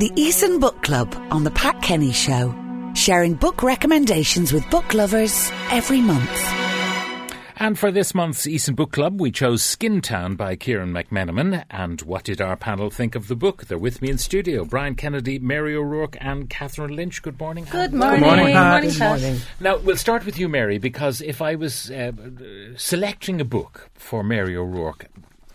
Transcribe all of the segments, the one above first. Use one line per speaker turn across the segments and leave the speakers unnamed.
The Eason Book Club on The Pat Kenny Show, sharing book recommendations with book lovers every month.
And for this month's Eason Book Club, we chose Skin Town by Ciaran McMenamin. And what did our panel think of the book? They're with me in studio. Brian Kennedy, Mary O'Rourke, and Catherine Lynch. Good morning.
Good morning.
Good morning,
Good morning,
Good morning.
Now, we'll start with you, Mary, because if I was uh, selecting a book for Mary O'Rourke,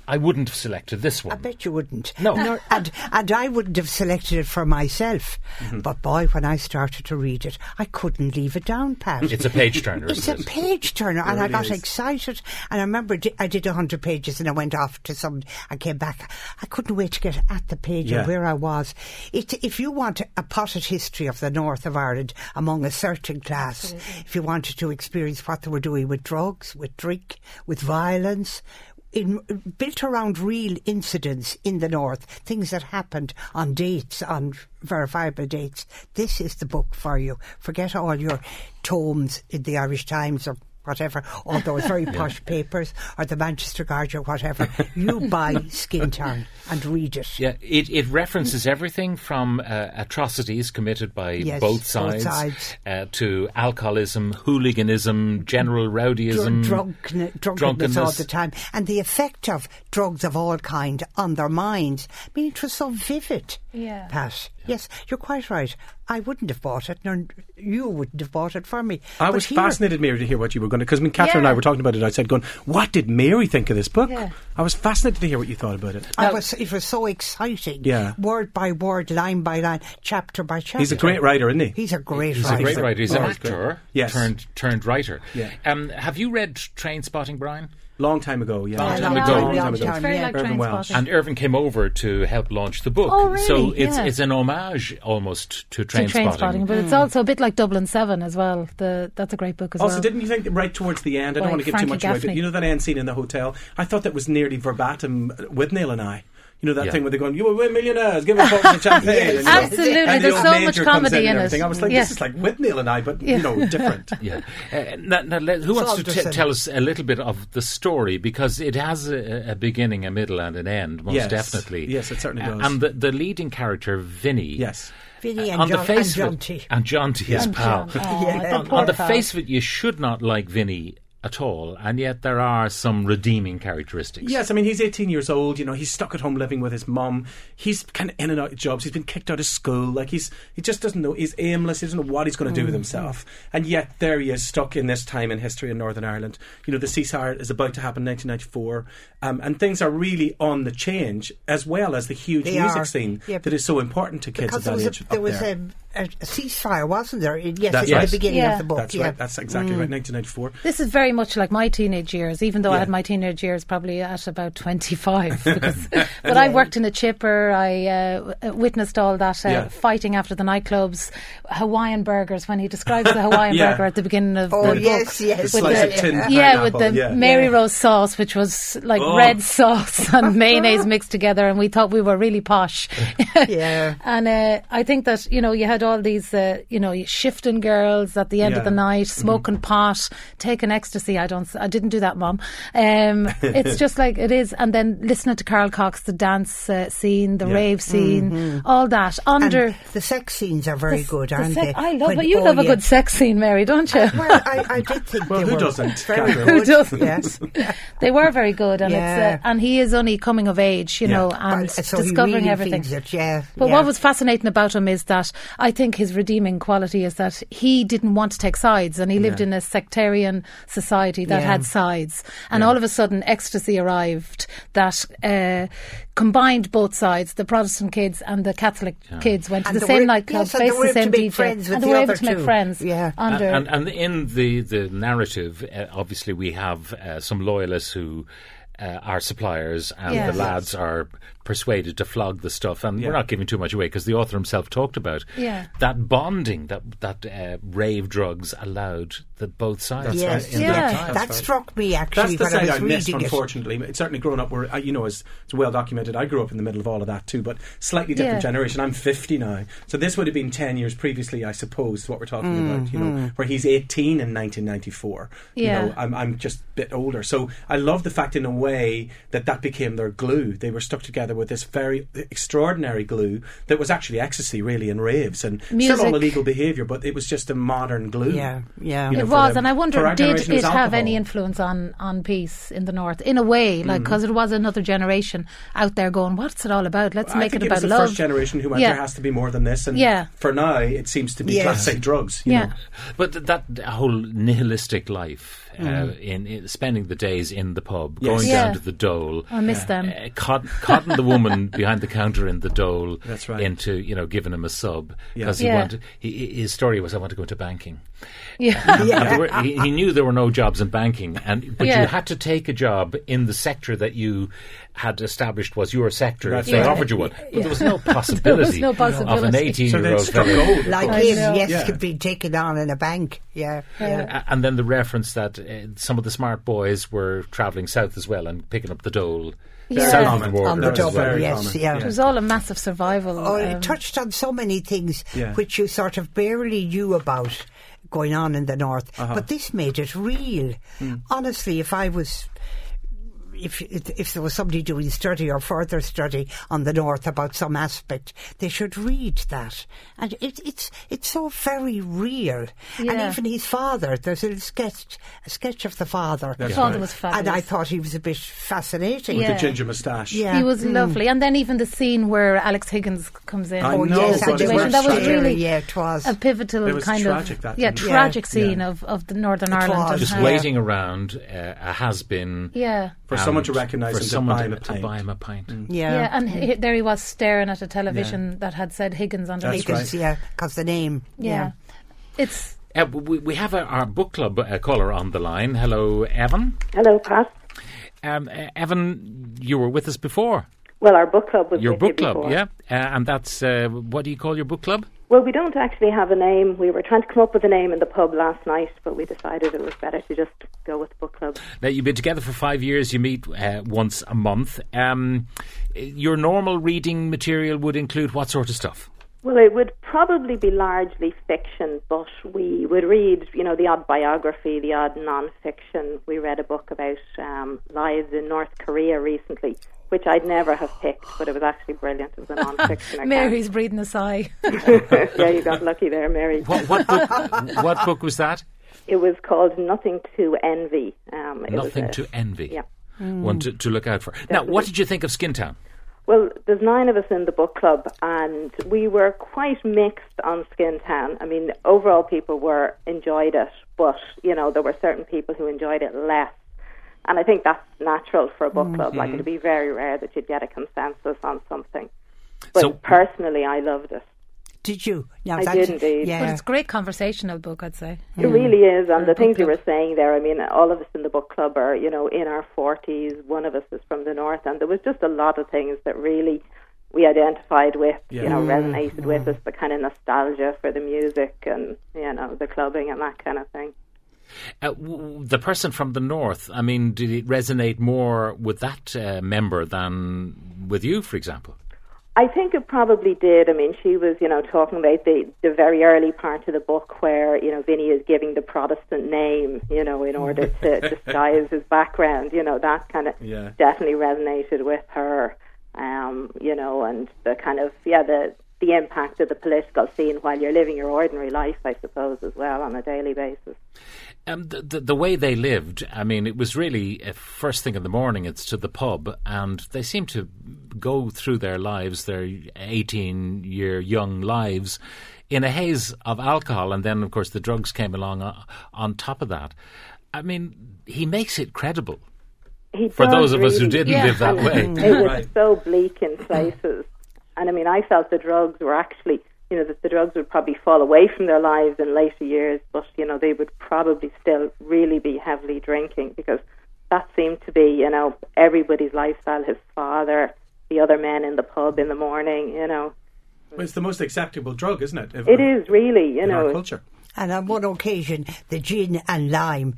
I wouldn't have selected this one.
I bet you wouldn't.
No.
Nor- and, and I wouldn't have selected it for myself.
Mm-hmm.
But boy, when I started to read it, I couldn't leave it down, Pat.
It's a page turner,
It's
isn't
a
it?
page turner, and I got
is.
excited. And I remember di- I did a hundred pages, and I went off to some. I came back. I couldn't wait to get at the page
Yeah.
of where I was. It, if you want a potted history of the north of Ireland among a certain class, if you wanted to experience what they were doing with drugs, with drink, with violence. In, built around real incidents in the north, things that happened on dates, on verifiable dates. This is the book for you. Forget all your tomes in the Irish Times or whatever, all those very posh papers, or the Manchester Guardian, whatever. You buy Skin Town and read it.
Yeah, it, it references everything from uh, atrocities committed by
Yes,
both
both
sides,
sides.
Uh, to alcoholism, hooliganism, general
Dr-
rowdyism,
drunkenness, drunkenness all the time, and the effect of drugs of all kind on their minds. I mean, it was so vivid.
Yeah.
Pat. Yes, you're quite right. I wouldn't have bought it, nor you wouldn't have bought it for me.
I
But
was
here-
fascinated, Mary, to hear what you were going to. Because when Catherine and I were talking about it, I said, "Going, what did Mary think of this book?"
Yeah.
I was fascinated to hear what you thought about it.
I was, it was so exciting.
Yeah.
Word by word, line by line, chapter by chapter.
He's a great writer, isn't he?
He's a great
He's
writer.
a great writer. He's an
Oh, he's great.
actor
Yes.
turned turned writer.
Yeah.
Um, have you read Train Spotting, Brian?
Long time ago, yeah.
Long
Yeah,
time
long
ago.
time,
Long
long
time ago.
very
yeah.
like
Irvine
train
Welsh.
spotting.
And Irvine came over to help launch the book.
Oh, really?
So it's
Yeah.
it's an homage almost to
to
Train,
train
Spotting.
spotting, but it's also a bit like Dublin Seven as well. The that's a great book as
Also,
well.
Also, didn't you think right towards the end? I don't want to give too
Frankie
much away, but you know that end scene in the hotel? I thought that was nearly verbatim with Neil and I. You know that
Yeah.
thing where they're going, "You will win millionaires, give us bottles of champagne."
Yes.
and, you know,
Absolutely,
and the
there's
old
so much comedy
in
in it.
I was like,
Yeah.
"This is like with Neil and I, but
Yeah.
you know, different."
Yeah. Uh, now, now, let- who wants to t- tell us a little bit of the story? Because it has a, a beginning, a middle, and an end, most
Yes.
definitely.
Yes, it certainly
Uh,
does.
And the, the leading character, Vinny.
Yes.
Vinny
uh,
and,
on
John,
the face
and
of
Jonty.
it, and Jonty, his
And
pal.
John. Aw,
Yeah.
on, on the face of it, you should not like Vinny at all, and yet there are some redeeming characteristics.
Yes, I mean he's 18 years old. You know, he's stuck at home living with his mum. He's kind of in and out of jobs. He's been kicked out of school. Like he's he just doesn't know. He's aimless. He doesn't know what he's going to do with himself. And yet there he is, stuck in this time in history in Northern Ireland. You know, the ceasefire is about to happen in 1994, um, and things are really on the change, as well as the huge
They
music
are.
scene
Yeah,
that is so important to kids
Because
at
there
that
was,
age.
a, there
up
was
there.
a, a, a ceasefire, wasn't there? Yes,
That's
at
right.
the beginning
Yeah.
of the book.
That's
yeah.
right. That's exactly right. 1994.
This is very much like my teenage years, even though I had my teenage years probably at about 25. Because, but I worked in a chipper, I uh, witnessed all that uh,
Yeah.
fighting after the nightclubs, Hawaiian burgers, when he describes the Hawaiian
Yeah.
burger at the beginning of
Oh,
the
yes,
book.
yes.
The
With
slice
the-
of tin
yeah, with the
yeah.
Marie
Yeah.
Rose sauce, which was like
Oh.
red sauce and mayonnaise mixed together, and we thought we were really posh.
Yeah.
and uh, I think that you know you had all these uh, you know shifting girls at the end of the night, smoking pot, taking ecstasy. I don't, I didn't do that, mum. Um, it's just like it is, and then listening to Carl Cox, the dance uh, scene, the
Yeah.
rave scene, all that under.
And the sex scenes are very
the-
good, aren't
sec-
they?
I love
When-
it. You
oh,
love a good sex scene, Mary, don't you?
Well, I, I did think
Well,
they
who
were
doesn't,
very good.
Who doesn't?
Yes.
they were very good, and
Yeah.
it's uh, and he is only coming of age, you
Yeah.
know,
Well,
and
so
discovering
really
everything.
it, yeah.
But
yeah.
what was fascinating about him is that I think his redeeming quality is that he didn't want to take sides and he lived
Yeah.
in a sectarian society that
Yeah.
had sides. And all of a sudden, ecstasy arrived that uh, combined both sides. The Protestant kids and the Catholic kids went to the same nightclub,
yes,
faced the same DJ.
friends with
and they
the
were able
other
to make friends
Yeah.
under.
And, and in the, the narrative, uh, obviously, we have uh, some loyalists who uh, are suppliers, and
Yes.
the lads are persuaded to flog the stuff. And
Yeah.
we're not giving too much away because the author himself talked about
Yeah.
that bonding that that uh, rave drugs allowed the both sides.
That's
Yes,
right.
Yeah.
that
that
right.
struck me actually.
That's the
when I was
I missed,
it.
unfortunately. It's certainly grown up where, uh, you know, it's, it's well documented. I grew up in the middle of all of that too, but slightly different
Yeah.
generation. I'm 50 now. So this would have been 10 years previously, I suppose, what we're talking about, you
Mm-hmm.
know, where he's 18 in 1994.
Yeah.
You know, I'm, I'm just a bit older. So I love the fact, in a way, that that became their glue. They were stuck together together with this very extraordinary glue that was actually ecstasy, really, in raves and
Music.
still all illegal behaviour, but it was just a modern glue.
Yeah, yeah.
You know,
It was,
them.
and I wonder, did
generation,
it have any influence on, on peace in the north? In a way, like because it was another generation out there going, "What's it all about? Let's
I
make
think
it
it was
about
the
love."
first generation who went,
Yeah.
there has to be more than this. And
Yeah.
for now, it seems to be
Yes.
classic drugs. You
Yeah.
know.
But that whole nihilistic life, uh, in, in spending the days in the pub,
Yes.
going
Yeah.
down to the dole,
I miss them.
uh, cod- codding the woman behind the counter in the dole
That's right.
into you know giving him a sub because
Yeah.
he wanted. He, his story was, "I want to go into banking."
Yeah,
And there were, he, he knew there were no jobs in banking, and but
Yeah.
you had to take a job in the sector that you had established was your sector.
That's
if they
right.
offered you one, but there was no possibility,
no possibility.
of an eighteen-year-old
So they'd struck
fellow.
gold.
Like
I
him, yes,
Yeah.
could be taken on in a bank. Yeah, yeah.
A- And then the reference that uh, some of the smart boys were travelling south as well and picking up the dole
Yeah.
south
Common.
the.
On the double,
very
yes,
common.
yeah.
it was all a massive survival.
Oh,
um,
it touched on so many things
Yeah.
which you sort of barely knew about going on in the north,
Uh-huh.
but this made it real.
Hmm.
Honestly, if I was. If, if if there was somebody doing study or further study on the north about some aspect, they should read that, and it, it's it's so very real. And even his father, there's a little sketch, a sketch of the father,
That's
Father
right.
was
and I thought he was a bit fascinating.
With
Yeah.
the ginger moustache.
Yeah.
He was
Mm.
lovely, and then even the scene where Alex Higgins comes in.
I
Oh,
know,
yes,
but it
situation. That was
scary,
really
yeah, it was.
a pivotal
It was
kind
tragic,
of
that
yeah tragic
Yeah.
scene
Yeah.
of, of the Northern
It
Ireland.
was.
Just
how-
waiting around uh, a has been
Yeah.
For someone to recognise
for
him to
someone
buy him a
to
pint.
buy him a pint.
yeah.
Yeah, and he, there he was staring at a television that had said Higgins underneath.
That's
it.
right.
yeah, because the name.
Yeah. It's
Uh, we, we have a, our book club uh, caller on the line. Hello, Evan.
Hello, Pat.
Um, uh, Evan, you were with us before.
Well, our book club was
Your
with you
book club,
before.
yeah, uh, and that's uh, what do you call your book club?
Well, we don't actually have a name. We were trying to come up with a name in the pub last night, but we decided it was better to just go with book club.
Now you've been together for five years. You meet uh, once a month. Um, your normal reading material would include what sort of stuff?
Well, it would probably be largely fiction, but we would read, you know, the odd biography, the odd non-fiction. We read a book about um, lives in North Korea recently, which I'd never have picked, but it was actually brilliant. It was a non-fiction account.
Mary's breathing a sigh.
yeah, you got lucky there, Mary.
What, what book? what book was that?
It was called Nothing to Envy. Um, it was
Nothing
a-
to envy.
Yeah.
One to, to look out for. Now, what did you think of Skin Town?
Well, there's nine of us in the book club, and we were quite mixed on Skin Town. I mean, overall, people were enjoyed it, but you know, there were certain people who enjoyed it less. And I think that's natural for a book mm-hmm. club. Like it'd be very rare that you'd get a consensus on something. But
So-
personally, I loved it.
Did you? Now,
I
that's-
did indeed.
Yeah.
But it's a great conversational book, I'd say.
It really is, and the things you were saying there. I mean, all of us in the book club are, you know, in our forties. One of us is from the north, and there was just a lot of things that really we identified with.
Yeah.
You know, mm-hmm. resonated with mm-hmm. us. The kind of nostalgia for the music, and you know, the clubbing and that kind of thing.
Uh, w- the person from the north. I mean, did it resonate more with that uh, member than with you, for example?
I think it probably did. I mean, she was, you know, talking about the the very early part of the book where, you know, Vinny is giving the Protestant name, you know, in order to disguise his background. You know, that kind of
Yeah.
definitely resonated with her. Um, you know, and the kind of yeah, the the impact of the political scene while you're living your ordinary life, I suppose, as well on a daily basis.
Um, the, the, the way they lived, I mean, it was really uh, first thing in the morning. It's to the pub, and they seem to go through their lives, their eighteen-year young lives, in a haze of alcohol, and then, of course, the drugs came along uh, on top of that. I mean, he makes it credible
He
for
does
those of us who didn't
Yeah.
live that way.
it was
Right.
so bleak in places. And I mean, I felt the drugs were actually, you know, that the drugs would probably fall away from their lives in later years, but, you know, they would probably still really be heavily drinking because that seemed to be, you know, everybody's lifestyle. His father, the other men in the pub in the morning, you know.
Well, it's the most acceptable drug, isn't it?
It is really, you
in our
know.
culture.
And on one occasion, the gin and lime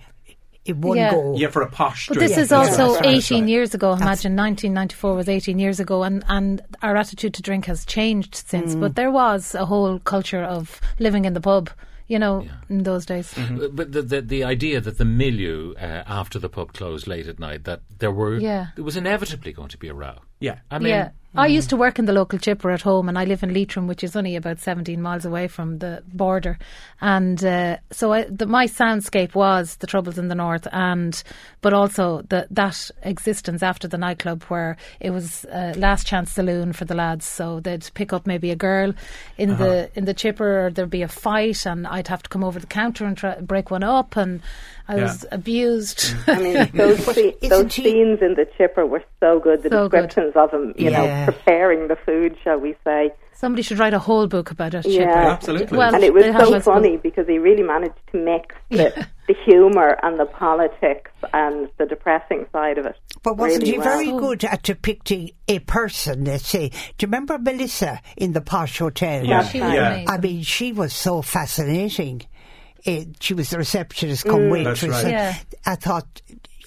in one
Yeah.
go.
Yeah, for a posh
But
drink.
this is
Yeah,
also
that's right,
18
right.
years ago. Imagine 1994 was 18 years ago, and, and our attitude to drink has changed since.
Mm.
But there was a whole culture of living in the pub, you know, in those days.
Uh, But the, the the idea that the milieu uh, after the pub closed late at night that there were
Yeah.
there was inevitably going to be a row.
Yeah.
I mean,
yeah. I used to work in the local chipper at home, and I live in Leitrim, which is only about 17 miles away from the border. And uh, so I, the, my soundscape was the Troubles in the North, and but also the, that existence after the nightclub where it was uh, last chance saloon for the lads. So they'd pick up maybe a girl in
Uh-huh.
the in the chipper, or there'd be a fight, and I'd have to come over the counter and try, break one up, and I
Yeah.
was abused.
I mean, those, sce- those scenes in the chipper were so good. The
So good.
descriptions of them, you
Yeah.
know, preparing the food, shall we say.
Somebody should write a whole book about a
Yeah.
chipper.
Absolutely.
Well,
and it was so
lots of
funny because he really managed to mix the, the humour and the politics and the depressing side of it.
But wasn't
really
he
well.
very oh. good at depicting a person, let's say? Do you remember Melissa in the Posh Hotel?
Yeah.
She was
Yeah.
amazing.
I mean, she was so fascinating. Eh, she was the receptionist come waitress.
That's right.
Yeah.
I thought,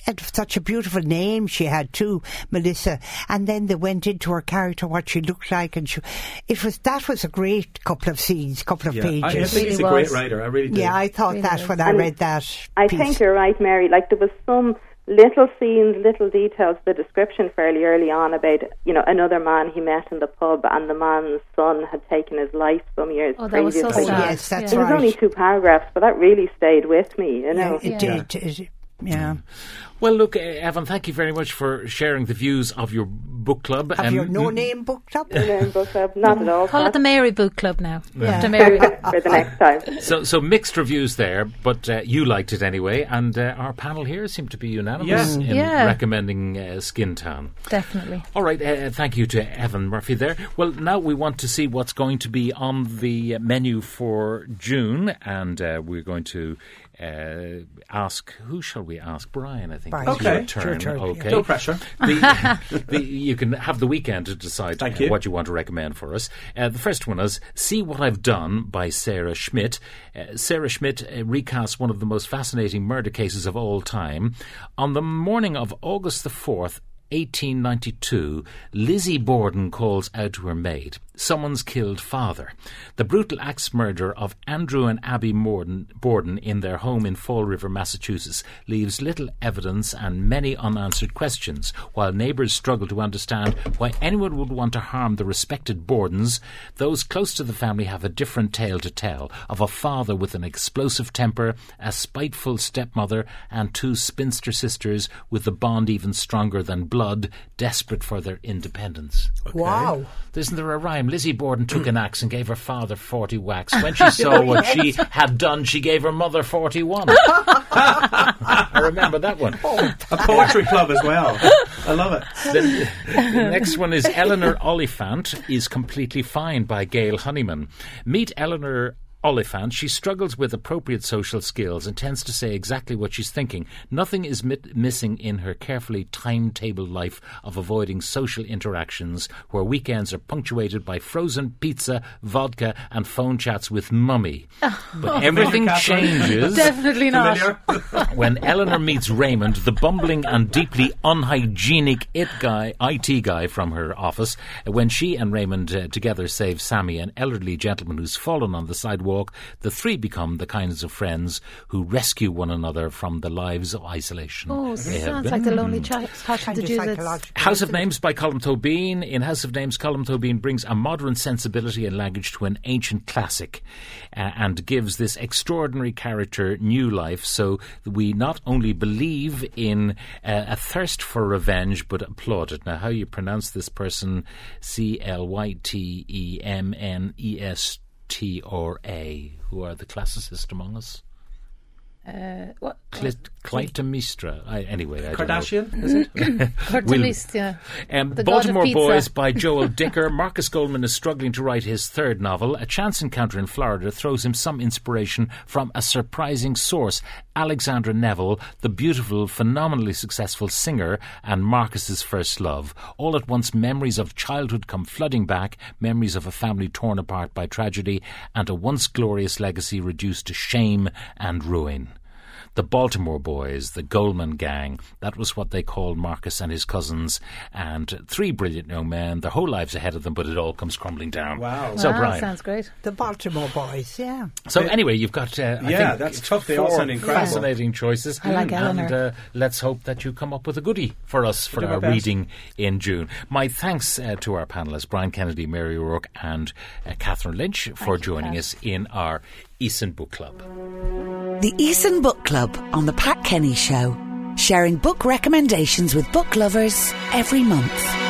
and such a beautiful name she had too, Melissa. And then they went into her character, what she looked like, and she, it was that was a great couple of scenes, couple of
Yeah. I, I
pages.
think
Really
he's a great writer. I really do.
yeah, I thought
Really
that
was.
when I read that.
I
piece.
think you're right, Mary. Like there was some little scenes, little details, the description fairly early on about you know another man he met in the pub, and the man's son had taken his life some years
Oh, that was so
previously.
Oh,
sad.
yes, that's right.
It was only two paragraphs, but that really stayed with me. You know,
It
Yeah.
did. It- yeah.
Well, look, uh, Evan, thank you very much for sharing the views of your book club.
Have
and
your no name booked up?
name book club, not at all.
Call it the Mary Book Club now.
Yeah.
After Mary.
for the next time.
So, so mixed reviews there, but uh, you liked it anyway, and uh, our panel here seemed to be unanimous
Yeah.
in
Yeah.
recommending uh, Skin Town.
Definitely.
All right, uh, thank you to Evan Murphy there. Well, now we want to see what's going to be on the menu for June, and uh, we're going to uh, ask who shall we ask? Brian, I think.
Brian.
it's
Okay.
your turn.
Your turn,
Okay.
No pressure.
the, the, you can have the weekend to decide
Thank
uh,
you.
what you want to recommend for us. Uh, the first one is See What I've Done by Sarah Schmidt. Uh, Sarah Schmidt uh, recasts one of the most fascinating murder cases of all time. On the morning of August the 4th, 1892, Lizzie Borden calls out to her maid, Someone's killed father. The brutal axe murder of Andrew and Abby Borden in their home in Fall River, Massachusetts, leaves little evidence and many unanswered questions. While neighbours struggle to understand why anyone would want to harm the respected Bordens, those close to the family have a different tale to tell of a father with an explosive temper, a spiteful stepmother, and two spinster sisters with a bond even stronger than blood, desperate for their independence.
Wow.
Isn't there a rhyme? Lizzie Borden took an axe and gave her father 40 whacks. When she saw what she had done, she gave her mother 41. I remember that one. Oh.
A poetry club as well. I love it.
The, the next one is Eleanor Oliphant is Completely Fine by Gail Honeyman. Meet Eleanor Oliphant. She struggles with appropriate social skills and tends to say exactly what she's thinking. Nothing is mit- missing in her carefully timetabled life of avoiding social interactions where weekends are punctuated by frozen pizza, vodka, and phone chats with mummy. But everything changes
Definitely not.
When Eleanor meets Raymond, the bumbling and deeply unhygienic it guy, IT guy from her office, when she and Raymond uh, together save Sammy, an elderly gentleman who's fallen on the sidewalk, the three become the kinds of friends who rescue one another from the lives of isolation.
Oh,
they have
sounds
been.
like the lonely child.
Kind
the
of
Jews. It's-
House of Names by Colm Tóibín. In House of Names, Colm Tóibín brings a modern sensibility and language to an ancient classic uh, and gives this extraordinary character new life so we not only believe in uh, a thirst for revenge but applaud it. Now, how you pronounce this person, C L Y T E M N E S T or A, who are the classicists among us?
Uh, what?
Clit- Clytemnestra. I, anyway, I don't.
Kardashian, is it?
Cartoonist, yeah.
Um,
The
Baltimore Boys by Joel Dicker. Marcus Goldman is struggling to write his third novel. A chance encounter in Florida throws him some inspiration from a surprising source. Alexandra Neville, the beautiful, phenomenally successful singer, and Marcus's first love. All at once, memories of childhood come flooding back, memories of a family torn apart by tragedy, and a once glorious legacy reduced to shame and ruin. The Baltimore Boys, the Goldman Gang. That was what they called Marcus and his cousins, and three brilliant young men. Their whole lives ahead of them, but it all comes crumbling down.
Wow.
So,
wow,
Brian.
sounds great.
The Baltimore boys, yeah.
So anyway, you've got uh, I
Yeah,
think
that's tough. They all
four
sound incredible.
Fascinating choices.
I like
and uh, let's hope that you come up with a goodie for us for our
best.
reading in June. My thanks uh, to our panelists Brian Kennedy, Mary O'Rourke, and uh, Catherine Lynch for joining us in our Eason Book Club.
The Eason Book Club on The Pat Kenny Show, sharing book recommendations with book lovers every month.